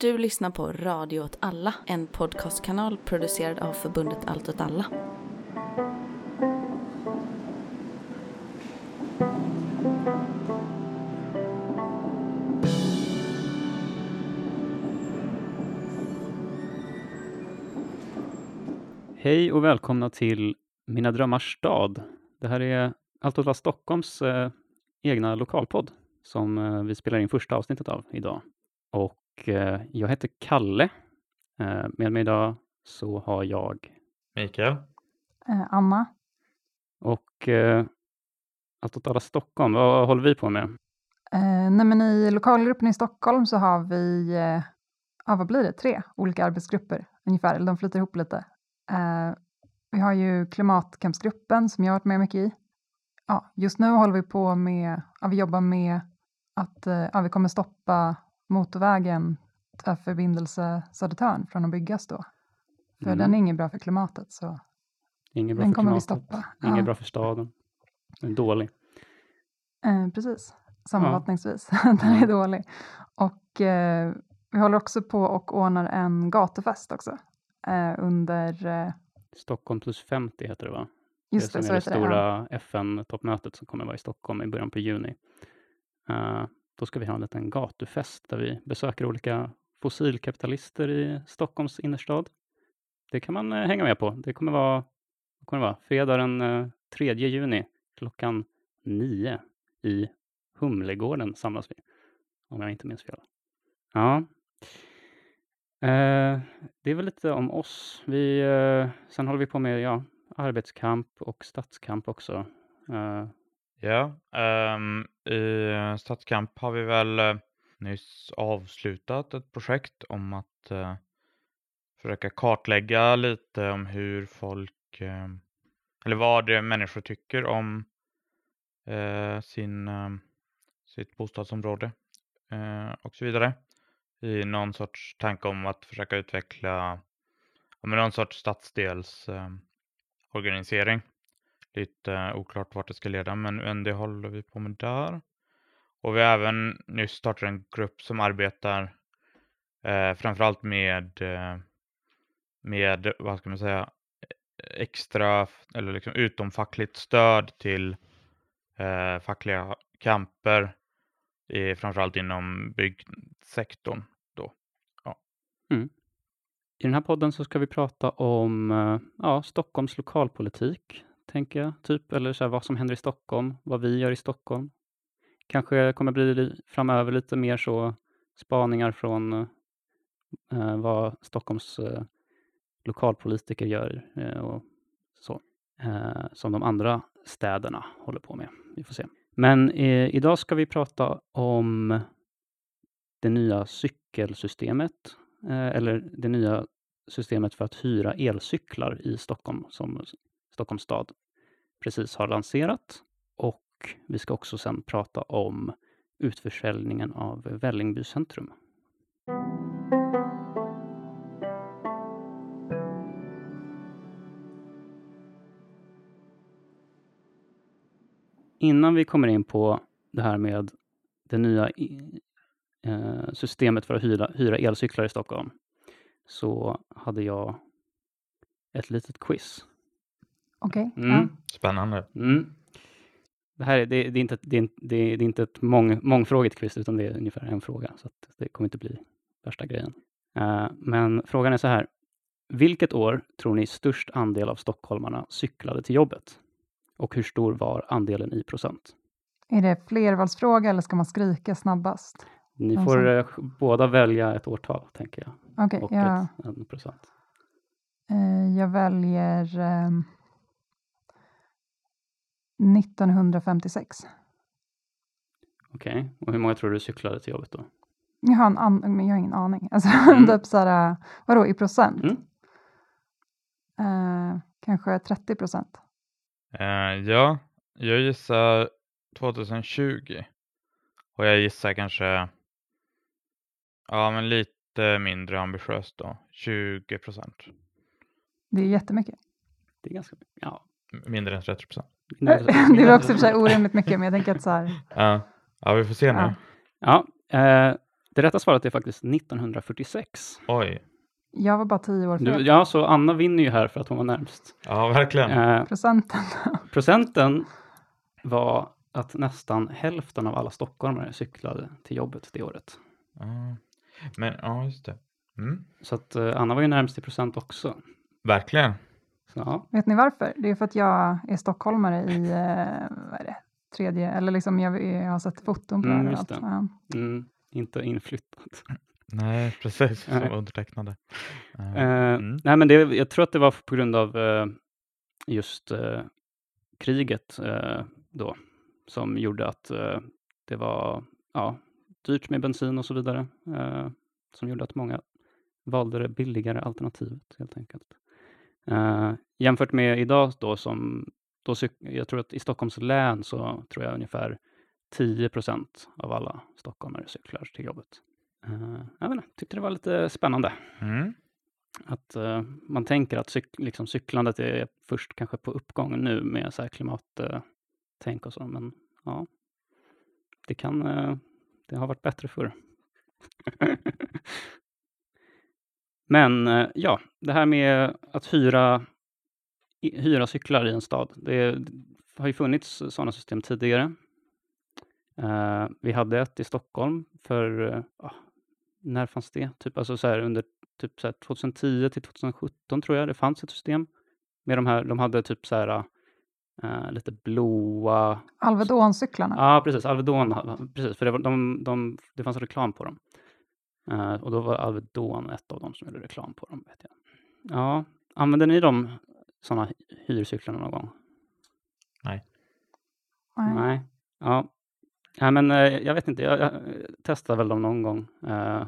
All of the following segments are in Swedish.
Du lyssnar på Radio åt alla, en podcastkanal producerad av förbundet Allt åt alla. Hej och välkomna till Mina drömmars stad. Det här är Allt åt alla Stockholms eh, egna lokalpodd som eh, vi spelar in första avsnittet av idag. Och jag heter Kalle. Eh, med mig idag så har jag Mikael? Eh, Anna? och eh, Allt åt alla Stockholm. Vad håller vi på med? Eh, nej men I lokalgruppen i Stockholm så har vi, eh, ja, vad blir det, tre olika arbetsgrupper ungefär, eller de flyter ihop lite. Eh, vi har ju klimatkampsgruppen som jag har varit med mycket i. Ja, just nu håller vi på med, ja, vi jobbar med att eh, ja, vi kommer stoppa motorvägen tvärförbindelse Södertörn från att byggas då. För Mm. den är ingen bra för klimatet så Inget bra den för kommer vi klimatet, stoppa. Inget Ja. bra för staden. Den är dålig. Eh, precis, sammanfattningsvis. Den Ja. är dålig. Och eh, vi håller också på och ordnar en gatufest också. Eh, under, eh, Stockholm plus 50 heter det va? just det det, som så är det det. Ja. stora FN-toppmötet som kommer vara i Stockholm i början på juni. Eh, då ska vi ha en liten gatufest där vi besöker olika fossilkapitalister i Stockholms innerstad. Det kan man eh, hänga med på. Det kommer vara, det kommer vara? fredag den eh, 3 juni klockan 9 i Humlegården samlas vi, om jag inte minns fel. Ja. Eh, det är väl lite om oss. Vi, eh, sen håller vi på med ja, arbetskamp och stadskamp också. Eh, Ja, ehm, i eh, Stadskamp har vi väl eh, nyss avslutat ett projekt om att eh, försöka kartlägga lite om hur folk, eh, eller vad det människor tycker om eh, sin, eh, sitt bostadsområde eh, och så vidare. I någon sorts tanke om att försöka utveckla ja, men någon sorts stadsdelsorganisering. Eh, organisering. Lite oklart vart det ska leda, men, det håller vi på med där. Och vi har även nyss startat en grupp som arbetar eh, framförallt med, eh, med, vad ska man säga, extra eller liksom utomfackligt stöd till eh, fackliga kamper, i, framförallt inom byggsektorn. Då. Mm. I den här podden så ska vi prata om eh, ja, Stockholms lokalpolitik, tänker jag. Typ, eller så här, vad som händer i Stockholm, vad vi gör i Stockholm. Kanske kommer bli framöver lite mer så spaningar från eh, vad Stockholms eh, lokalpolitiker gör eh, och så. Eh, som de andra städerna håller på med. Vi får se. Men eh, idag ska vi prata om det nya cykelsystemet eh, eller det nya systemet för att hyra elcyklar i Stockholm som Stockholms stad precis har lanserat. Och vi ska också sen prata om utförsäljningen av Vällingby centrum. Innan vi kommer in på det här med det nya eh, systemet för att hyra, hyra elcyklar i Stockholm så hade jag ett litet quiz. Okej, Mm. ja. Spännande. Mm. Det här är, det, det är inte, ett- det är, inte- det är, inte ett mång, mångfrågigt quiz, utan det är ungefär en fråga, så att det kommer inte bli värsta grejen. Eh, men frågan är så här. Vilket år tror ni störst andel av stockholmarna cyklade till jobbet? Och hur stor var andelen i procent? Är det flervalsfråga eller ska man skrika snabbast? Ni Ja, får eh, båda välja ett årtal, tänker jag, Okej, och jag, ett, en procent. eh, jag väljer ehm, 1956. Okej, och hur många tror du cyklade till jobbet då? Jag har, en an- men jag har ingen aning. Alltså, Mm. typ så här, vadå i procent? Mm. Eh, kanske 30 procent. Eh, ja, jag gissar 2020. Och jag gissar kanske, ja men lite mindre ambitiöst då, 20 procent. Det är jättemycket. Det är ganska ja. Mindre än 30 procent. det var också för sig orimligt mycket, men jag tänker att så här, Ja. ja, vi får se nu. Ja. Ja, eh, Det rätta svaret är faktiskt 1946. Oj. Jag var bara tio år Du, ja, så Anna vinner ju här för att hon var närmst. Ja, verkligen. Eh, Procenten. procenten var att nästan hälften av alla stockholmare cyklade till jobbet det året. Ja. Men ja, just det. Mm. Så att eh, Anna var ju närmst i procent också. Verkligen. Ja. Vet ni varför? Det är för att jag är stockholmare i, eh, vad är det, tredje, eller liksom jag, jag har sett foton på Mm, det överallt. det. Ja. Mm, inte inflyttat. Nej, precis. Som Nej. undertecknade. Eh, mm. Nej, men det, jag tror att det var på grund av eh, just eh, kriget då som gjorde att det var ja, dyrt med bensin och så vidare. Som gjorde att många valde det billigare alternativet helt enkelt. Eh, jämfört med idag då som, då, jag tror att i Stockholms län så tror jag ungefär 10 procent av alla stockholmare cyklar till jobbet. Eh, jag inte, tyckte det var lite spännande. Mm. Att eh, man tänker att cyk liksom cyklandet är först kanske på uppgång nu med så här klimattänk och så, men ja, det kan, det har varit bättre förr. men eh, ja, det här med att hyra, hyra cyklar i en stad, det, har ju funnits sådana system tidigare. Eh, vi hade ett i Stockholm för, ah, när fanns det? Typ alltså så här under typ så här 2010 till 2017 tror jag det fanns ett system med de här. De hade typ så här eh, lite blåa. Alvedon-cyklarna. Ja, precis. Alvedon. Precis, för det, var, de, de, det fanns reklam på dem. Eh, och då var Alvedon ett av dem som gjorde reklam på dem. Vet jag. Ja, använder ni de sådana hyrcyklarna någon gång? Nej. Nej. Ja. Nej, men eh, jag vet inte. Jag, jag eh, testade väl dem någon gång. Eh,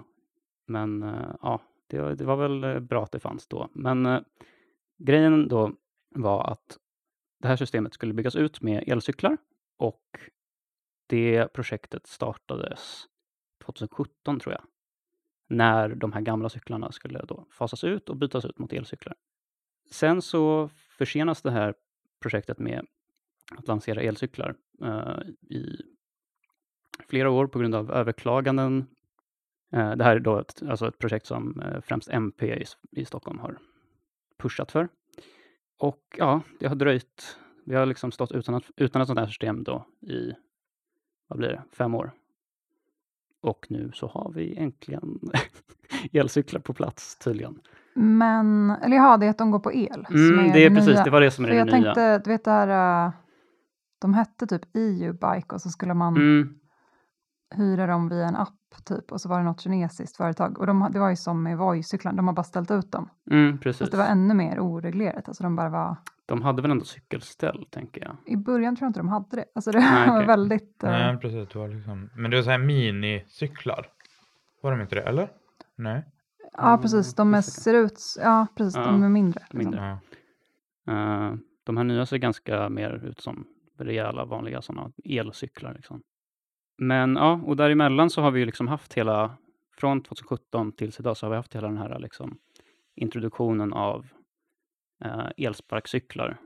men ja, det, var- det var väl bra att det fanns då. Men grejen då var att det här systemet skulle byggas ut med elcyklar och det projektet startades 2017 tror jag. När de här gamla cyklarna skulle då fasas ut och bytas ut mot elcyklar. Sen så försenas det här projektet med att lansera elcyklar eh, i flera år på grund av överklaganden. Eh, det här är då ett, alltså ett projekt som eh, främst MP i, i Stockholm har pushat för. Och ja, det har dröjt. Vi har liksom stått utan, att, utan ett sånt här system då i, vad blir det, fem år. Och nu så har vi äntligen elcyklar på plats tydligen. Men, eller jaha, det är att de går på el. Mm, det är precis, nya. det var det som är För det jag nya. tänkte, du vet det här, äh, de hette typ EU-bike och så skulle man Mm, hyra dem via en app typ och så var det något kinesiskt företag och de, det var ju som med Voi-cyklarna, de har bara ställt ut dem. mm, precis. Fast det var ännu mer oreglerat, alltså de bara var, De hade väl ändå cykelställ, tänker jag. i början tror jag inte de hade det. Alltså det Nej, var okej. väldigt, äh, Nej, precis. Det var liksom... Men det var så här minicyklar. Var de inte det, eller? Nej. ja precis, de är, just det. ser ut, ja precis, Ja, de är mindre. Liksom. mindre. Ja. Eh, de här nya ser ganska mer ut som rejäla vanliga sådana elcyklar. Liksom. Men ja, och däremellan så har vi ju liksom haft hela, från 2017 tills idag så har vi haft hela den här liksom introduktionen av eh, elsparkcyklar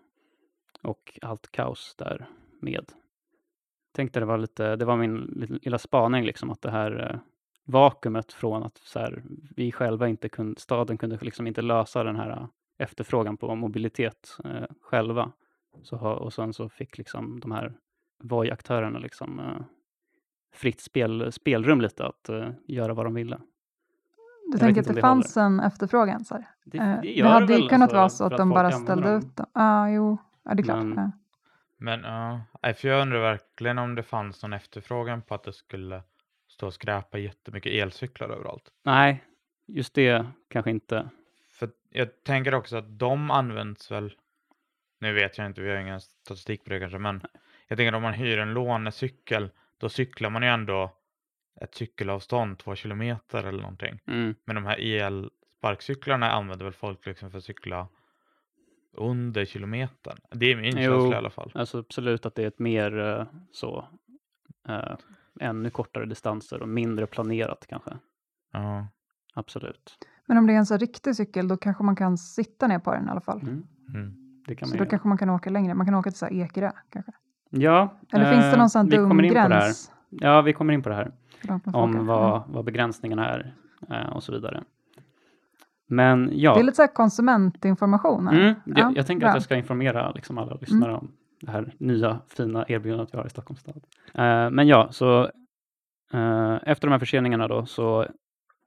och allt kaos där med. Tänkte det var lite, det var min lilla- spaning liksom att det här eh, vakuumet från att så här, vi själva inte kunde, staden kunde liksom inte lösa den här eh, efterfrågan på mobilitet eh, själva. Så, och sen så fick liksom de här Voi-aktörerna liksom eh, fritt spel, spelrum lite att eh, göra vad de ville. Du vet tänker att det det fanns en efterfrågan? Så här. Det, Eh, det det gör hade väl, ju kunnat alltså, vara så att de bara ställde dem. ut dem. Ja, jo, ja, det är klart. Men- ja. Men för jag undrar verkligen om det fanns någon efterfrågan på att det skulle stå och skräpa jättemycket elcyklar överallt. Nej, just det kanske inte. För jag tänker också att de används väl, nu vet jag inte, vi har ingen statistik på det kanske, men jag tänker om man hyr en lånecykel, då cyklar man ju ändå ett cykelavstånd, två kilometer eller någonting. Mm. Men de här elsparkcyklarna använder väl folk liksom för att cykla under kilometern. Det är min Jo. känsla i alla fall. Alltså absolut att det är ett mer eh, så, eh, ännu kortare distanser och mindre planerat kanske. Ja. Absolut. Men om det är en så riktig cykel, då kanske man kan sitta ner på den i alla fall. Mm. Mm. Det kan Så man då göra. kanske man kan åka längre. Man kan åka till så här Ekerö kanske. Ja, Eller finns det eh, någon sån vi kommer in på det här. ja, vi kommer in på det här. Om Mm. vad, vad begränsningarna är eh, och så vidare. Men ja, Det är lite så här konsumentinformation. mm, Ja, jag, jag tänker bra. att jag ska informera liksom alla lyssnare om det här nya fina erbjudandet vi har i Stockholms stad. Eh, men ja, så efter de här förseningarna då så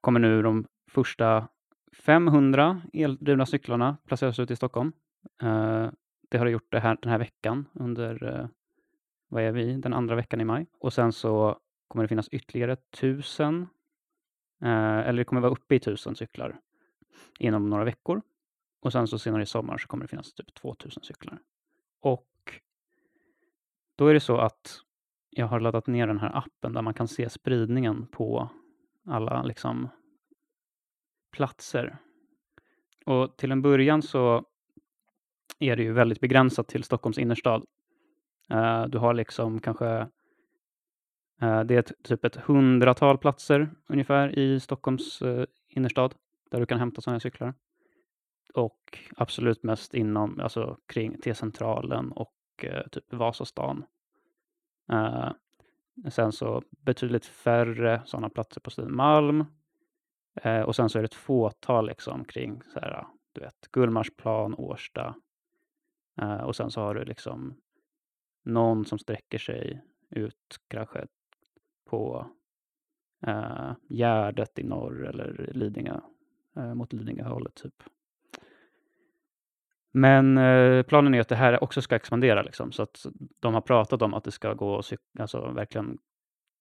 kommer nu de första 500 eldrivna cyklarna placeras ut i Stockholm. Det har det gjort det här, den här veckan under, vad är vi, den andra veckan i maj. Och sen så kommer det finnas ytterligare tusen. eh, eller det kommer vara uppe i tusen cyklar inom några veckor. Och sen så senare i sommar så kommer det finnas typ 2000 cyklar. Och då är det så att jag har laddat ner den här appen där man kan se spridningen på alla liksom platser. Och till en början så är det ju väldigt begränsat till Stockholms innerstad. Uh, du har liksom kanske uh, det är ett, typ ett hundratal platser ungefär i Stockholms uh, innerstad där du kan hämta sådana här cyklar. Och absolut mest inom, alltså kring T-centralen och typ Vasastan. Sen så betydligt färre sådana platser på Södermalm. Eh, och sen så är det ett fåtal liksom kring så här, du vet, Gullmarsplan, Årsta. Och sen så har du liksom någon som sträcker sig ut kanske på eh, Gärdet i norr eller Lidingö, eh, mot Lidingöhållet typ. Men eh, planen är att det här också ska expandera liksom, så att de har pratat om att det ska gå, alltså verkligen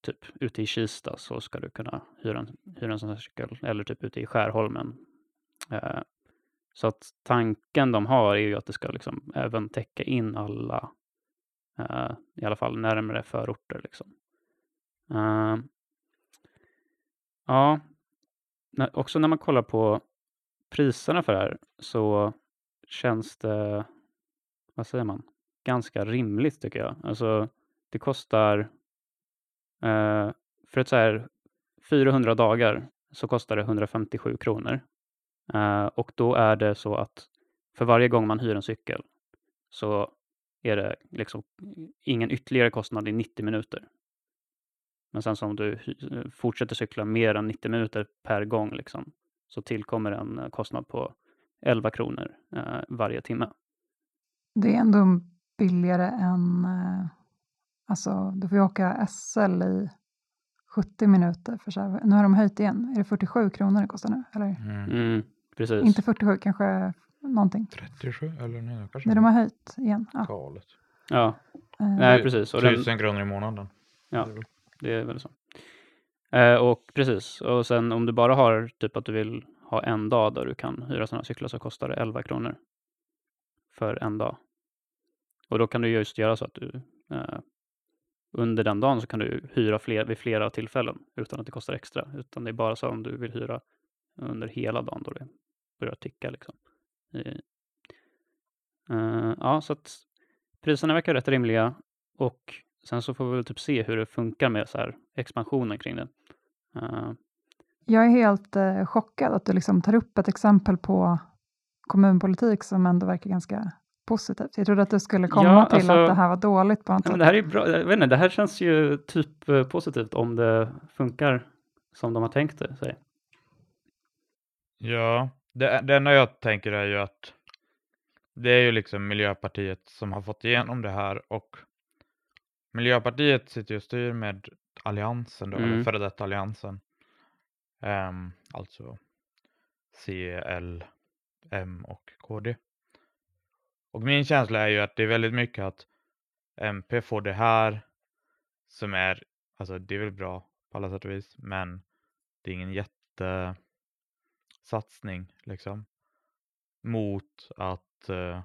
typ ute i Kista så ska du kunna hyra en, hyra en sån här cykel eller typ ute i Skärholmen. Eh, så att tanken de har är ju att det ska liksom även täcka in alla, Eh, i alla fall närmare förorter. Liksom. Ehm, ja, när, också när man kollar på priserna för det här så känns det, vad säger man, ganska rimligt tycker jag. Alltså det kostar, eh, för ett så här 400 dagar så kostar det 157 kronor. Eh, och då är det så att för varje gång man hyr en cykel så är det liksom ingen ytterligare kostnad i 90 minuter. Men sen så om du fortsätter cykla mer än 90 minuter per gång liksom, så tillkommer en eh, kostnad på 11 kronor eh, varje timme. Det är ändå billigare än... eh, Alltså, du får ju åka SL i 70 minuter. För så här, nu har de höjt igen. Är det 47 kronor det kostar nu? Eller? Mm. Mm, precis. Inte 47, kanske någonting. 37 eller nej, kanske Nej, de har höjt igen. Ja. galet. Ja, eh, nej, precis. Och den, Tusen kronor i månaden. Ja. Det är väl- så. Eh, och precis, och sen om du bara har typ att du vill ha en dag där du kan hyra sådana cyklar så kostar det 11 kronor för en dag. Och då kan du just göra så att du eh, under den dagen så kan du hyra fler, vid flera tillfällen utan att det kostar extra. Utan det är bara så om du vill hyra under hela dagen då det börjar ticka. Liksom. I- Eh, ja, så att priserna verkar rätt rimliga och sen så får vi väl typ se hur det funkar med så här expansionen kring det. Eh, Jag är helt eh, chockad att du liksom tar upp ett exempel på kommunpolitik som ändå verkar ganska positivt. Jag trodde att du skulle komma Ja, till alltså- att det här var dåligt på något sätt. det här är bra. Jag vet inte, det här känns ju typ eh, positivt om det funkar som de har tänkt det sig. Ja, det, det enda jag tänker är ju att det är ju liksom Miljöpartiet som har fått igenom det här och Miljöpartiet sitter ju och styr med Alliansen då, eller Mm. före detta Alliansen. Ehm, alltså C, L, M och KD. Och min känsla är ju att det är väldigt mycket att MP får det här som är, alltså det är väl bra på alla sätt och vis, men det är ingen jättesatsning liksom. Mot att eh,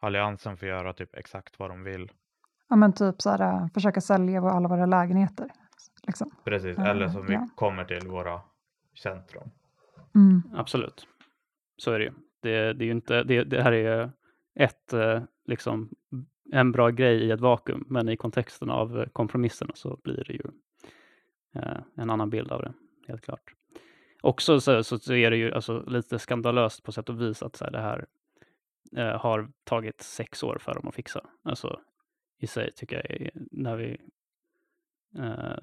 Alliansen får göra typ exakt vad de vill. Ja, men typ så här, äh, försöka sälja våra- alla våra lägenheter. Liksom. Precis, Ja, eller som vi ja. kommer till våra centrum. Mm. Absolut. Så är det ju. Det, det, är ju inte, det, det här är ett, eh, liksom, en bra grej i ett vakuum, men i kontexten av eh, kompromisserna så blir det ju eh, en annan bild av det, helt klart. Också så, så, så är det ju alltså lite skandalöst på sätt och vis att så här, det här eh, har tagit sex år för dem att fixa. Alltså i sig tycker jag, när vi eh,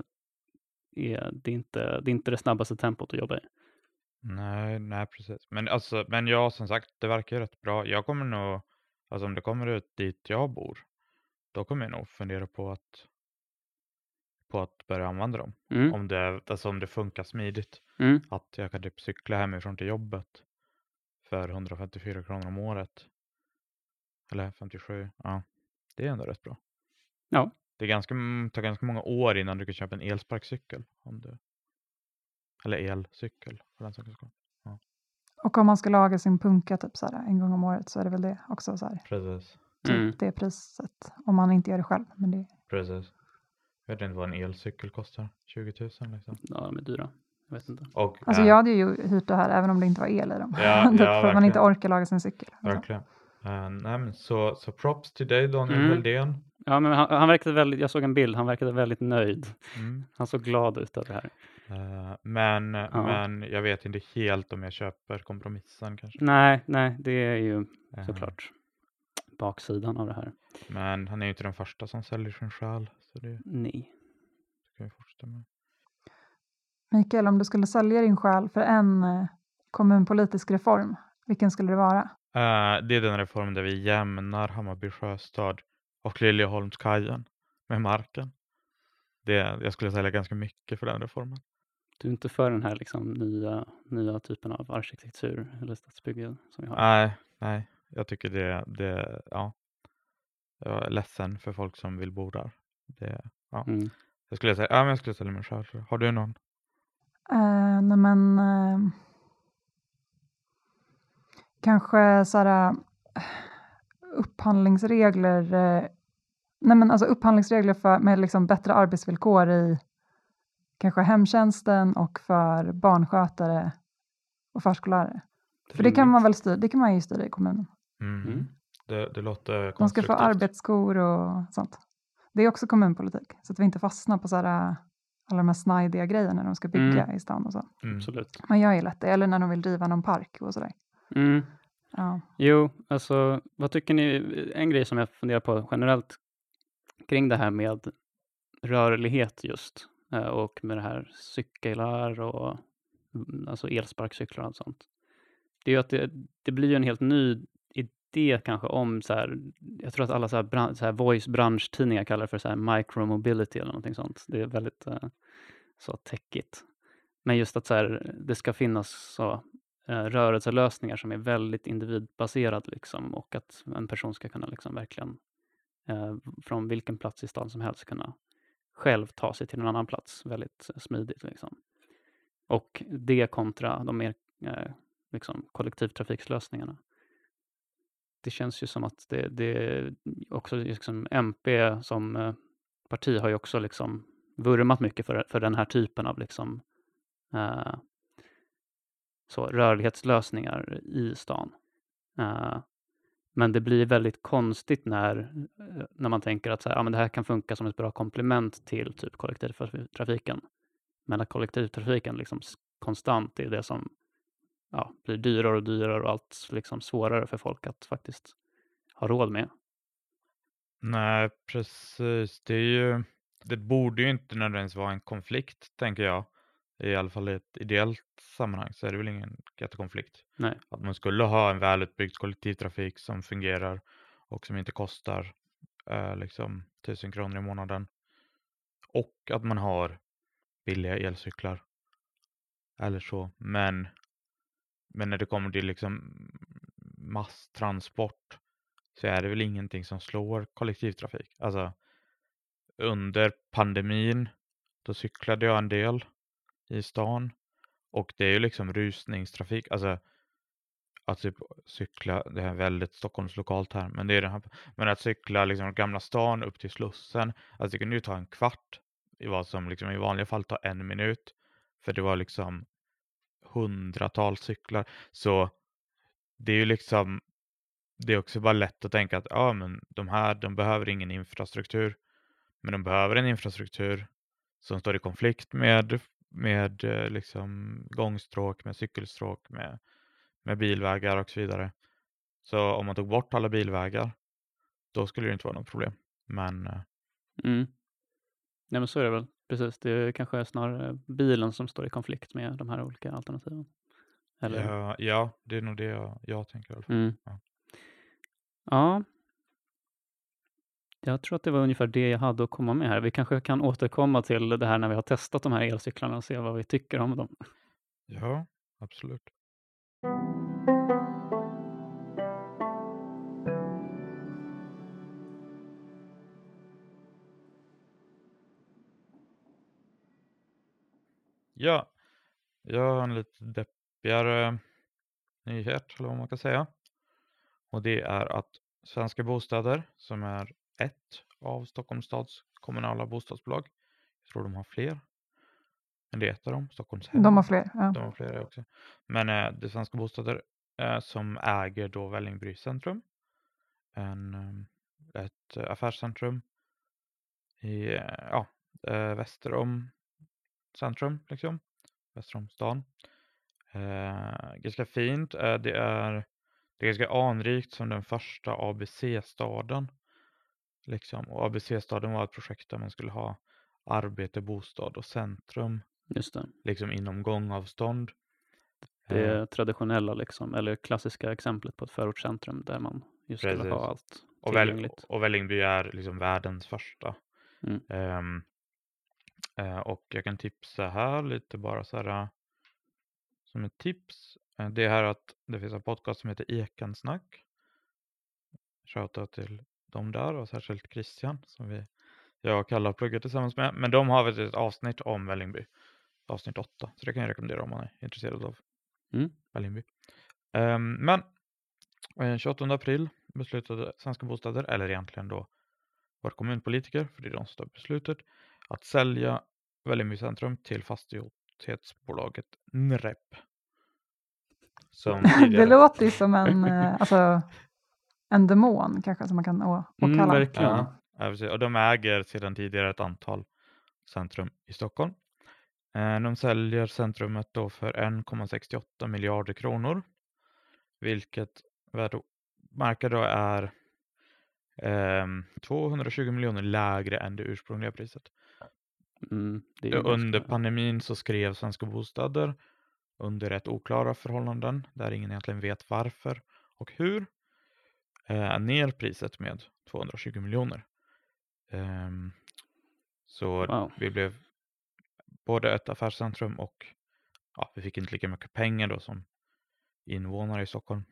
är, det, är inte, det är inte det snabbaste tempot att jobba i. Nej, nej precis. Men, alltså, men ja, som sagt, det verkar ju rätt bra. Jag kommer nog, alltså om det kommer ut dit jag bor, då kommer jag nog fundera på att, på att börja använda dem. Mm. Om, det, alltså om det funkar smidigt. Mm. Att jag kan typ cykla hemifrån till jobbet för 154 kronor om året. Eller 57, ja. Det är ändå rätt bra. Ja. Det är ganska, tar ganska många år innan du kan köpa en elsparkcykel. Om du, eller elcykel för den sakens skull. Och om man ska laga sin punka typ så här, en gång om året så är det väl det också så här, Precis. typ Mm. det priset. Om man inte gör det själv. Men det, Precis. Jag vet inte vad en elcykel kostar. 20 000 liksom. Ja, de är dyra. Jag vet inte. Och, alltså eh, jag hade ju hyrt det här även om det inte var el i dem. Ja, typ ja, för att man inte orkar laga sin cykel. Alltså. Verkligen. Eh, nej, men så, så props till dig Daniel Mm. Ja, men han, han verkade väldigt, jag såg en bild, han verkade väldigt nöjd. Mm. Han såg glad ut över det här. Eh, men, men jag vet inte helt om jag köper kompromissen kanske. Nej, nej, det är ju Eh, såklart baksidan av det här. Men han är ju inte den första som säljer sin själ. Så det Nej. ska vi fortsätta med. Mikael, om du skulle sälja din själ för en eh, kommunpolitisk reform, vilken skulle det vara? Eh, det är den reform där vi jämnar Hammarby sjöstad och Liljeholmskajen med marken. Det, jag skulle sälja ganska mycket för den reformen. Du är inte för den här liksom nya, nya typen av arkitektur eller stadsbygge som vi har? Nej, nej, jag tycker det, det, ja. Jag är ledsen för folk som vill bo där. Det, ja. Mm. Jag skulle säga, ja men jag skulle mig själv. Har du någon? Eh, nej men, eh, kanske så här, eh, upphandlingsregler. Eh, nej men alltså upphandlingsregler för, med liksom bättre arbetsvillkor i kanske hemtjänsten och för barnskötare och förskollärare. För det kan man väl styra, det kan man ju styra i kommunen. Mm. Mm. Det, det låter De ska få arbetsskor och sånt. Det är också kommunpolitik, så att vi inte fastnar på så här, eh, alla de här snajdiga grejerna när de ska bygga i stan och så. Mm. Absolut. Man gör ju lätt det, eller när de vill driva någon park och sådär. Mm. Ja. Jo, alltså vad tycker ni? En grej som jag funderar på generellt kring det här med rörlighet just eh, och med det här cyklar och mm, alltså elsparkcyklar och allt sånt. Det är ju att det, det blir ju en helt ny det kanske om så här, jag tror att alla så här, bran, så här voice branschtidningar kallar det för så här micromobility eller någonting sånt. Det är väldigt eh, så techigt. Men just att så här, det ska finnas så eh, rörelselösningar som är väldigt individbaserade liksom, och att en person ska kunna liksom verkligen eh, från vilken plats i stan som helst kunna själv ta sig till en annan plats väldigt smidigt. Liksom. Och det kontra de mer liksom, kollektivtrafikslösningarna. Det känns ju som att det, det också liksom MP som eh, parti har ju också liksom vurmat mycket för, för den här typen av liksom, eh, så, rörlighetslösningar i stan. Eh, men det blir väldigt konstigt när, eh, när man tänker att så här, ja, men det här kan funka som ett bra komplement till typ kollektivtrafiken. Men att kollektivtrafiken liksom konstant är det som ja, blir dyrare och dyrare och allt liksom svårare för folk att faktiskt ha råd med. Nej, precis. Det ju, det borde ju inte nödvändigtvis vara en konflikt, tänker jag. I alla fall i ett ideellt sammanhang så är det väl ingen jättekonflikt. Nej. Att man skulle ha en välutbyggd kollektivtrafik som fungerar och som inte kostar eh, liksom tusen kronor i månaden. Och att man har billiga elcyklar. Eller så. Men, men när det kommer till liksom masstransport så är det väl ingenting som slår kollektivtrafik. Alltså under pandemin då cyklade jag en del i stan och det är ju liksom rusningstrafik. Alltså att typ cykla, det är väldigt Stockholmslokalt här, men det är det här, men att cykla liksom Gamla stan upp till Slussen, alltså det kunde ju ta en kvart i vad som liksom i vanliga fall tar en minut, för det var liksom hundratals cyklar, så det är ju liksom det är också bara lätt att tänka att ja, men de här, de behöver ingen infrastruktur, men de behöver en infrastruktur som står i konflikt med, med eh, liksom gångstråk, med cykelstråk, med, med bilvägar och så vidare. Så om man tog bort alla bilvägar, då skulle det inte vara något problem. Men eh Mm. Nej, men så är det väl precis. Det kanske är snarare bilen som står i konflikt med de här olika alternativen. Eller? Ja, ja, det är nog det jag, jag tänker i alla fall. Mm. Ja. Ja. Jag tror att det var ungefär det jag hade att komma med här. Vi kanske kan återkomma till det här när vi har testat de här elcyklarna och se vad vi tycker om dem. Ja, absolut. Ja, jag har en lite deppigare nyhet, eller vad man kan säga. Och det är att Svenska Bostäder, som är ett av Stockholms stads kommunala bostadsbolag, jag tror de har fler, men det är ett av dem, Stockholms hem. De har fler. Ja. De har flera också. Men eh, det är Svenska Bostäder eh, som äger då Vällingby centrum. En, eh, ett affärscentrum i, eh, ja, eh, väster om centrum, liksom. Väster om stan. Eh, ganska fint. Eh, det, är, det är ganska anrikt som den första ABC-staden. Liksom. Och ABC-staden var ett projekt där man skulle ha arbete, bostad och centrum Just det. liksom inom gångavstånd. Det Eh, traditionella liksom, eller klassiska exemplet på ett förortscentrum där man just skulle ha allt och, Väl, tillgängligt. och Vällingby är liksom världens första. Mm. Ehm, eh, och jag kan tipsa här lite bara så här som ett tips. Eh, det är här att det finns en podcast som heter Ekensnack. Shoutout till dem där och särskilt Christian som vi, jag och Kalle har pluggat tillsammans med. Men de har ett avsnitt om Vällingby. Avsnitt 8. Så det kan jag rekommendera om man är intresserad av Mm. Vällingby. Ehm, men eh, 28 april beslutade Svenska Bostäder, eller egentligen då våra kommunpolitiker, för det är de som tar beslutet, att sälja Vällingby centrum till fastighetsbolaget NREP. Som Det låter ju som en, eh, alltså, en demon kanske som man kan Mm, åkalla. verkligen. Ja, och de äger sedan tidigare ett antal centrum i Stockholm. Eh, De säljer centrumet då för 1,68 miljarder kronor, vilket värdemarknad då är ehm, 220 miljoner lägre än det ursprungliga priset. Mm, Under ganska- pandemin så skrev Svenska Bostäder under rätt oklara förhållanden där ingen egentligen vet varför och hur eh, ner priset med 220 miljoner. Ehm, så Wow. vi blev både ett affärscentrum och ja, vi fick inte lika mycket pengar då som invånare i Stockholm.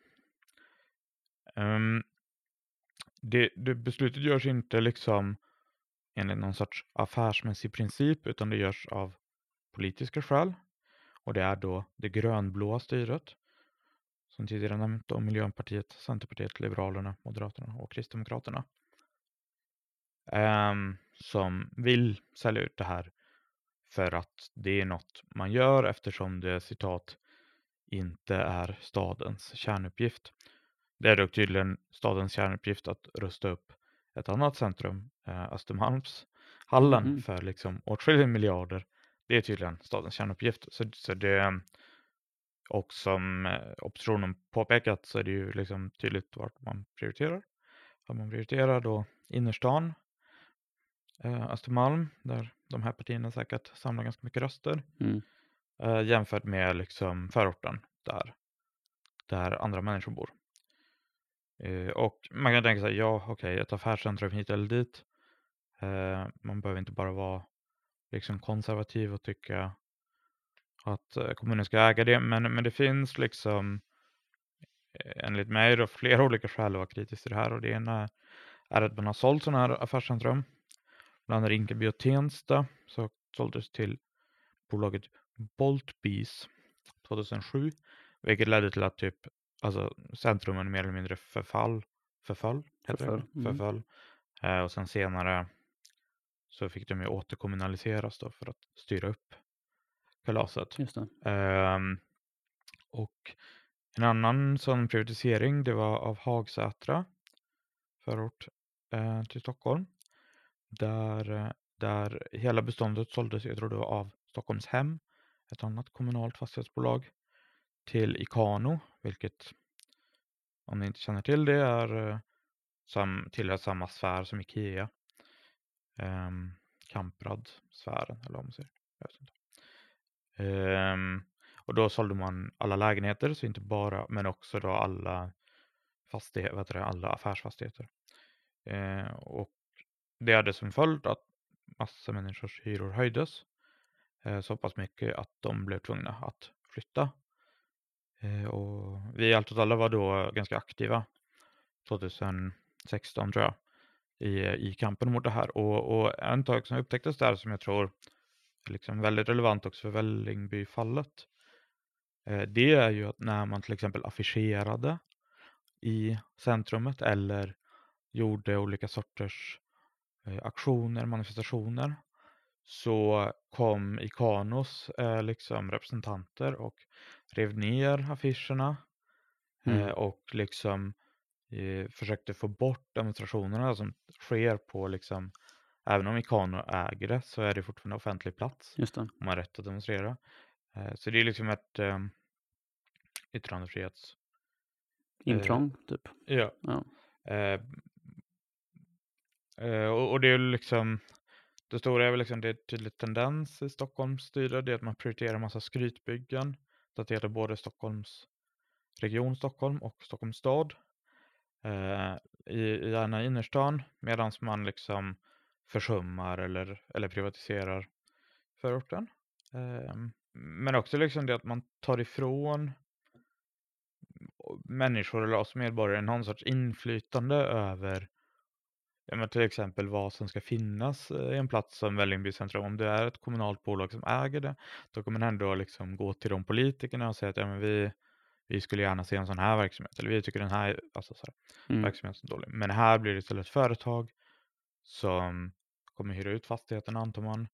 Ehm, det, det beslutet görs inte liksom enligt någon sorts affärsmässig princip utan det görs av politiska skäl. Och det är då det grönblåa styret som tidigare nämnt om Miljöpartiet, Centerpartiet, Liberalerna, Moderaterna och Kristdemokraterna. Um, som vill sälja ut det här för att det är något man gör eftersom det citat inte är stadens kärnuppgift. Det är dock tydligen stadens kärnuppgift att rusta upp ett annat centrum, eh, Östermalmshallen, Mhm. för liksom åtskilliga miljarder. Det är tydligen stadens kärnuppgift. Så, så det, och som eh, oppositionen påpekat så är det ju liksom tydligt vart man prioriterar. Att man prioriterar då innerstan, eh, Östermalm, där de här partierna säkert samlar ganska mycket röster, Mm. eh, jämfört med liksom förorten där, där andra människor bor. Eh, och man kan tänka sig, ja okej, ett affärscentrum hit eller dit. Eh, man behöver inte bara vara liksom konservativ och tycka att eh, kommunen ska äga det, men, men det finns liksom eh, enligt mig då flera olika skäl att vara kritisk till det här och det ena är att man har sålt sådana här affärscentrum. Bland annat Rinkeby och Tensta så såldes till bolaget Boltbees 2007, vilket ledde till att typ alltså centrumen mer eller mindre förfall, förfall, heter Förföll, det? mm. förfall. Eh, och sen senare så fick de ju återkommunaliseras då för att styra upp kalaset. Just. Ehm, och en annan sån privatisering det var av Hagsätra förort eh, till Stockholm. Där, där hela beståndet såldes, jag tror det var av Stockholms hem, ett annat kommunalt fastighetsbolag, till Ikano, vilket om ni inte känner till det är eh, sam, tillhör samma sfär som Ikea. Ehm, um, Kamprad-sfären eller vad man säger. Jag vet inte. Ehm, och då sålde man alla lägenheter, så inte bara, men också då alla fastigheter, alla affärsfastigheter. Uh, och det hade som följd att massa människors hyror höjdes uh, så pass mycket att de blev tvungna att flytta. Eh, och vi i Allt åt alla var då ganska aktiva 2016 tror jag i, i kampen mot det här. Och, och en sak som upptäcktes där som jag tror är liksom väldigt relevant också för Vällingbyfallet eh, det är ju att när man till exempel affischerade i centrumet eller gjorde olika sorters eh, aktioner, manifestationer så kom Ikanos eh, liksom representanter och rev ner affischerna Mm. eh, och liksom eh, försökte få bort demonstrationerna som sker på liksom även om Ikano äger det så är det fortfarande offentlig plats Just det. man har rätt att demonstrera. Eh, så det är liksom ett eh, yttrandefrihets... Intrång, typ. Ja. Ja. Eh, eh, och, och det är liksom det stora är väl liksom det är tydlig tendens i Stockholms styre, det är att man prioriterar en massa skrytbyggen. Så att det gäller både Stockholms region Stockholm och Stockholms stad. Eh, i, i gärna innerstan medan man liksom försummar eller, eller privatiserar förorten. Eh, men också liksom det att man tar ifrån människor eller oss medborgare någon sorts inflytande över ja, men till exempel vad som ska finnas eh, i en plats som Vällingby centrum. Om det är ett kommunalt bolag som äger det, då kommer man ändå liksom gå till de politikerna och säga att ja, men vi, vi skulle gärna se en sån här verksamhet, eller vi tycker den här, alltså så här Mm. verksamheten är dålig. Men här blir det istället ett företag som kommer hyra ut fastigheten antar man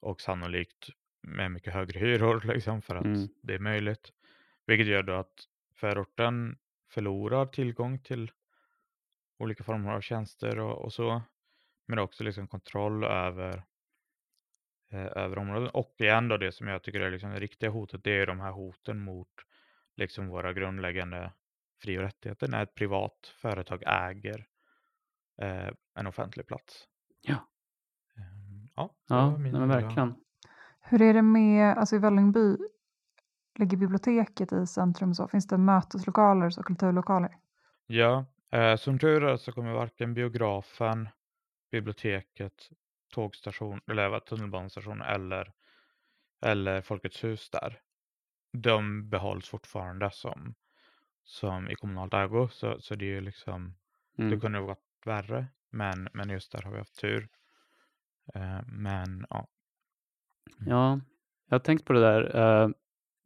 och sannolikt med mycket högre hyror liksom för att Mm. det är möjligt. Vilket gör då att förorten förlorar tillgång till olika former av tjänster och, och så. Men också liksom kontroll över, eh, över områden. Och igen då det som jag tycker är liksom det riktiga hotet, det är de här hoten mot liksom våra grundläggande fri och rättigheter när ett privat företag äger eh, en offentlig plats. Ja. Ehm, ja, Ja, nej, men verkligen. Hur är det med, alltså i Vällingby, ligger biblioteket i centrum och så? Finns det möteslokaler och kulturlokaler? Ja, eh, som tur är så kommer varken biografen, biblioteket, tågstation, eller vad, tunnelbanestation eller, eller Folkets hus där. De behålls fortfarande som, som i kommunalt ägo, så, så det är ju liksom, det Mm. kunde ha varit värre, men, men just där har vi haft tur. Eh, men ja, Ja, jag har tänkt på det där. eh,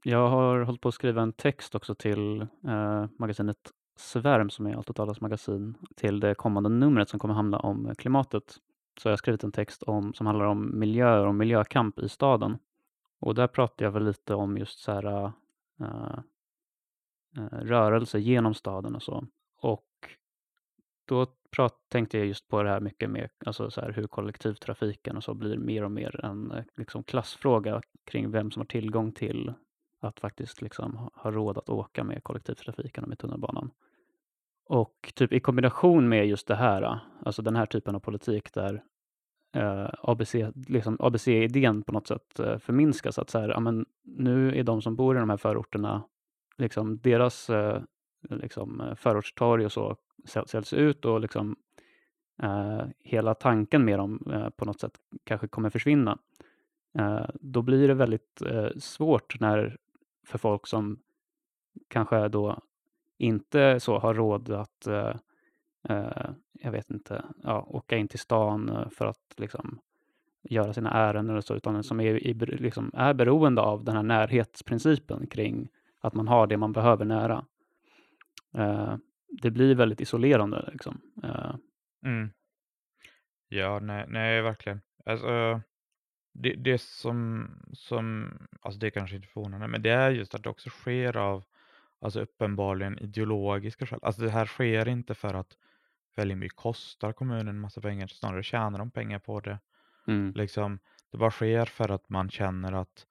Jag har hållit på att skriva en text också till eh, magasinet Svärm som är Allt åt allas magasin till det kommande numret som kommer handla om eh, klimatet. Så jag har skrivit en text om, som handlar om miljö och miljökamp i staden. Och där pratar jag väl lite om just så här, uh, uh, rörelse genom staden och så. Och då prat, tänkte jag just på det här mycket med alltså så här, hur kollektivtrafiken och så blir mer och mer en liksom, klassfråga kring vem som har tillgång till att faktiskt liksom, ha- ha råd att åka med kollektivtrafiken och med tunnelbanan. Och typ i kombination med just det här, äh, alltså den här typen av politik där äh, eh, ABC, liksom ABC-idén på något sätt eh, förminskas. Att så här, ja, men nu är de som bor i de här förorterna, liksom deras eh, liksom, förortstorg och så säljs, säljs ut och liksom eh, hela tanken med dem eh, på något sätt kanske kommer försvinna. Eh, då blir det väldigt eh, svårt när, för folk som kanske då inte så har råd att eh, eh, jag vet inte, ja, åka in till stan eh, för att liksom göra sina ärenden och så, utan som är, i, liksom, är beroende av den här närhetsprincipen kring att man har det man behöver nära. Eh, det blir väldigt isolerande. Liksom. Eh, Mm. Ja, nej, nej verkligen. Alltså, det, det som, som, alltså det är kanske inte förvånande, men det är just att det också sker av, alltså uppenbarligen ideologiska skäl. Alltså det här sker inte för att Vällingby kostar kommunen en massa pengar, snarare tjänar de pengar på det. mm, Liksom, det bara sker för att man känner att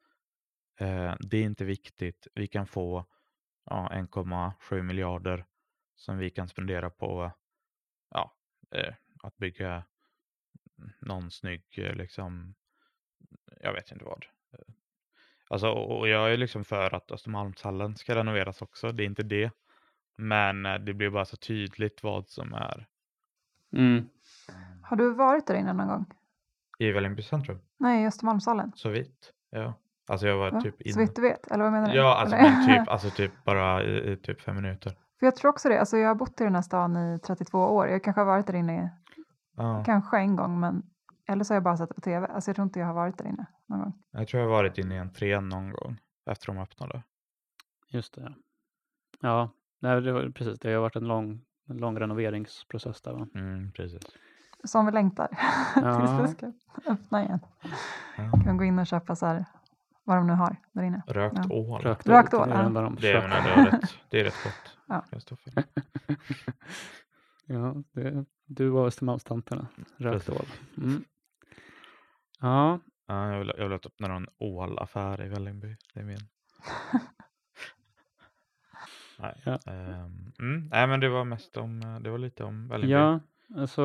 eh, det är inte viktigt. Vi kan få ja, 1,7 miljarder som vi kan spendera på ja, eh, att bygga någon snygg eh, liksom, jag vet inte vad. Alltså, och jag är liksom för att Östermalmshallen ska renoveras också, det är inte det. Men eh, det blir bara så tydligt vad som är Mm. Har du varit där inne någon gång? i Vällingby centrum. Nej, i Östermalmshallen. Så vitt. Ja. Alltså jag var Va? typ Så inne. vitt du vet, eller vad menar du? Ja, alltså, typ, alltså typ bara i, i typ fem minuter. För jag tror också det. Alltså jag har bott i den här stan i 32 år. Jag kanske har varit där inne Ja. kanske en gång, men eller så har jag bara sett det på tv. Alltså jag tror inte jag har varit där inne någon gång. Jag tror jag har varit inne i entrén någon gång efter de öppnade. Just det. Ja, nej, det var precis. Det har varit en lång, en lång renoveringsprocess där. Va? Mm, precis. Som vi längtar Ja. tills det ska öppna igen. Ja. Kan gå in och köpa så här, vad de nu har där inne. Rökt Ja. ål. Rökt Rökt ål, ål, det är ja. det de Det, menar, är rätt, det är rätt gott. Ja. Ja, det, du och Östermalmstanterna. Rökt Precis. ål. Mm. Ja, Ja, jag, vill, jag vill att öppna någon ålaffär i Vällingby. Det är min. Nej. Ja. ehm, mm, nej, men det var mest om, det var lite om Vällingby. ja, alltså.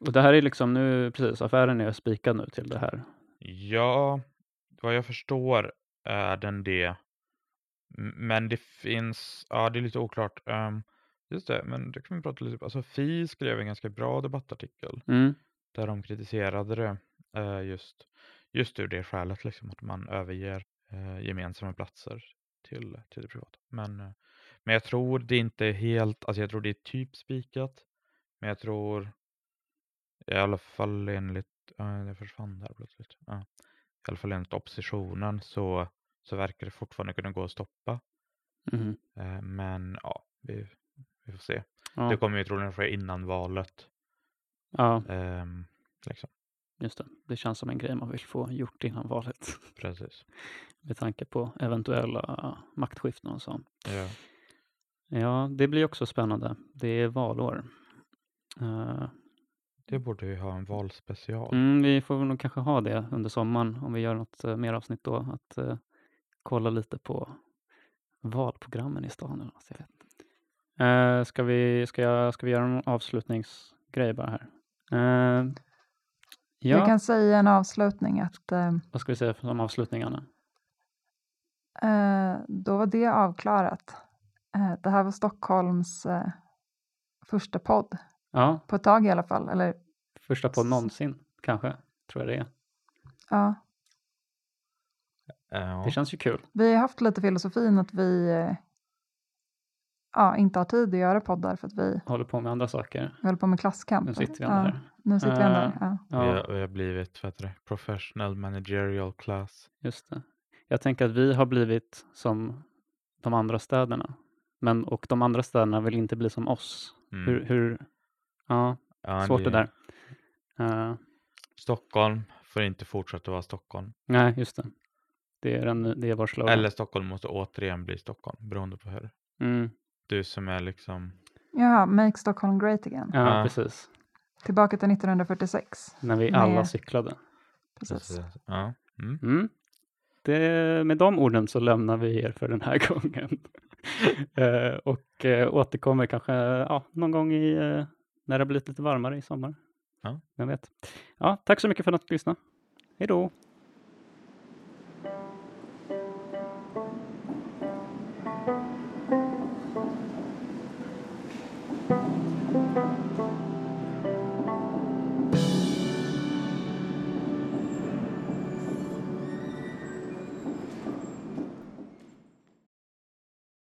Och det här är liksom nu, precis, affären är spikad nu till det här. Ja, vad jag förstår är den det. Men det finns, ja det är lite oklart. Ehm, just det, men det kan vi prata lite Alltså Fi skrev en ganska bra debattartikel Mm. Där de kritiserade det eh, just, just ur det skälet liksom att man överger eh, gemensamma platser till, till det privata. Men, eh, men jag tror det inte är helt, alltså jag tror det är typ spikat. Men jag tror i alla fall enligt, det försvann där plötsligt. Ja. I alla fall enligt oppositionen så, så verkar det fortfarande kunna gå att stoppa. Eh, men ja, vi, vi får se. Ja, Det kommer ju troligen ske innan valet. Ja, ehm, liksom. just det. Det känns som en grej man vill få gjort innan valet. Precis. Med tanke på eventuella maktskiften och så. Ja. Ja, det blir också spännande. Det är valår. Eh, Det borde vi ha en valspecial. Mm, vi får nog kanske ha det under sommaren om vi gör något uh, mer avsnitt då. Att eh, kolla lite på valprogrammen i stan. Eller något, jag vet. inte. Eh, ska, vi, ska, jag, ska vi göra en avslutningsgrej bara här? Eh, ja, Jag kan säga en avslutning att eh, vad ska vi säga som avslutningarna? eh, då var det avklarat. Det här var Stockholms första podd, Ja, på ett tag i alla fall. Eller, första på någonsin kanske, tror jag det är. ja. Det känns ju kul. Vi har haft lite filosofin att vi ja, inte har tid att göra poddar för att vi, Håller på med andra saker. vi håller på med klasskamp. Nu sitter vi ändå ja, här. Nu sitter vi ändå här. Ja. Vi, Ja, har, vi har blivit vad heter det, professional managerial class. just det. Jag tänker att vi har blivit som de andra städerna. Men, och de andra städerna vill inte bli som oss. Mm. Hur, hur, ja, Ja, svårt det där. Eh, Stockholm får inte fortsätta vara Stockholm. nej, just det. Det är, en, det är vår slogan. Eller Stockholm måste återigen bli Stockholm, beroende på hur. Mm, Du som är liksom, Jaha, Make Stockholm Great Again. ja, Ja. precis. Tillbaka till 1946. När vi Med- alla cyklade. Precis. ja. Mm. Mm. Det, med de orden så lämnar vi er för den här gången. Eh, och eh, återkommer kanske ja, någon gång i, eh, när det har blivit lite varmare i sommar. Ja. Vem vet. Ja, tack så mycket för att ni lyssnade. Hej då!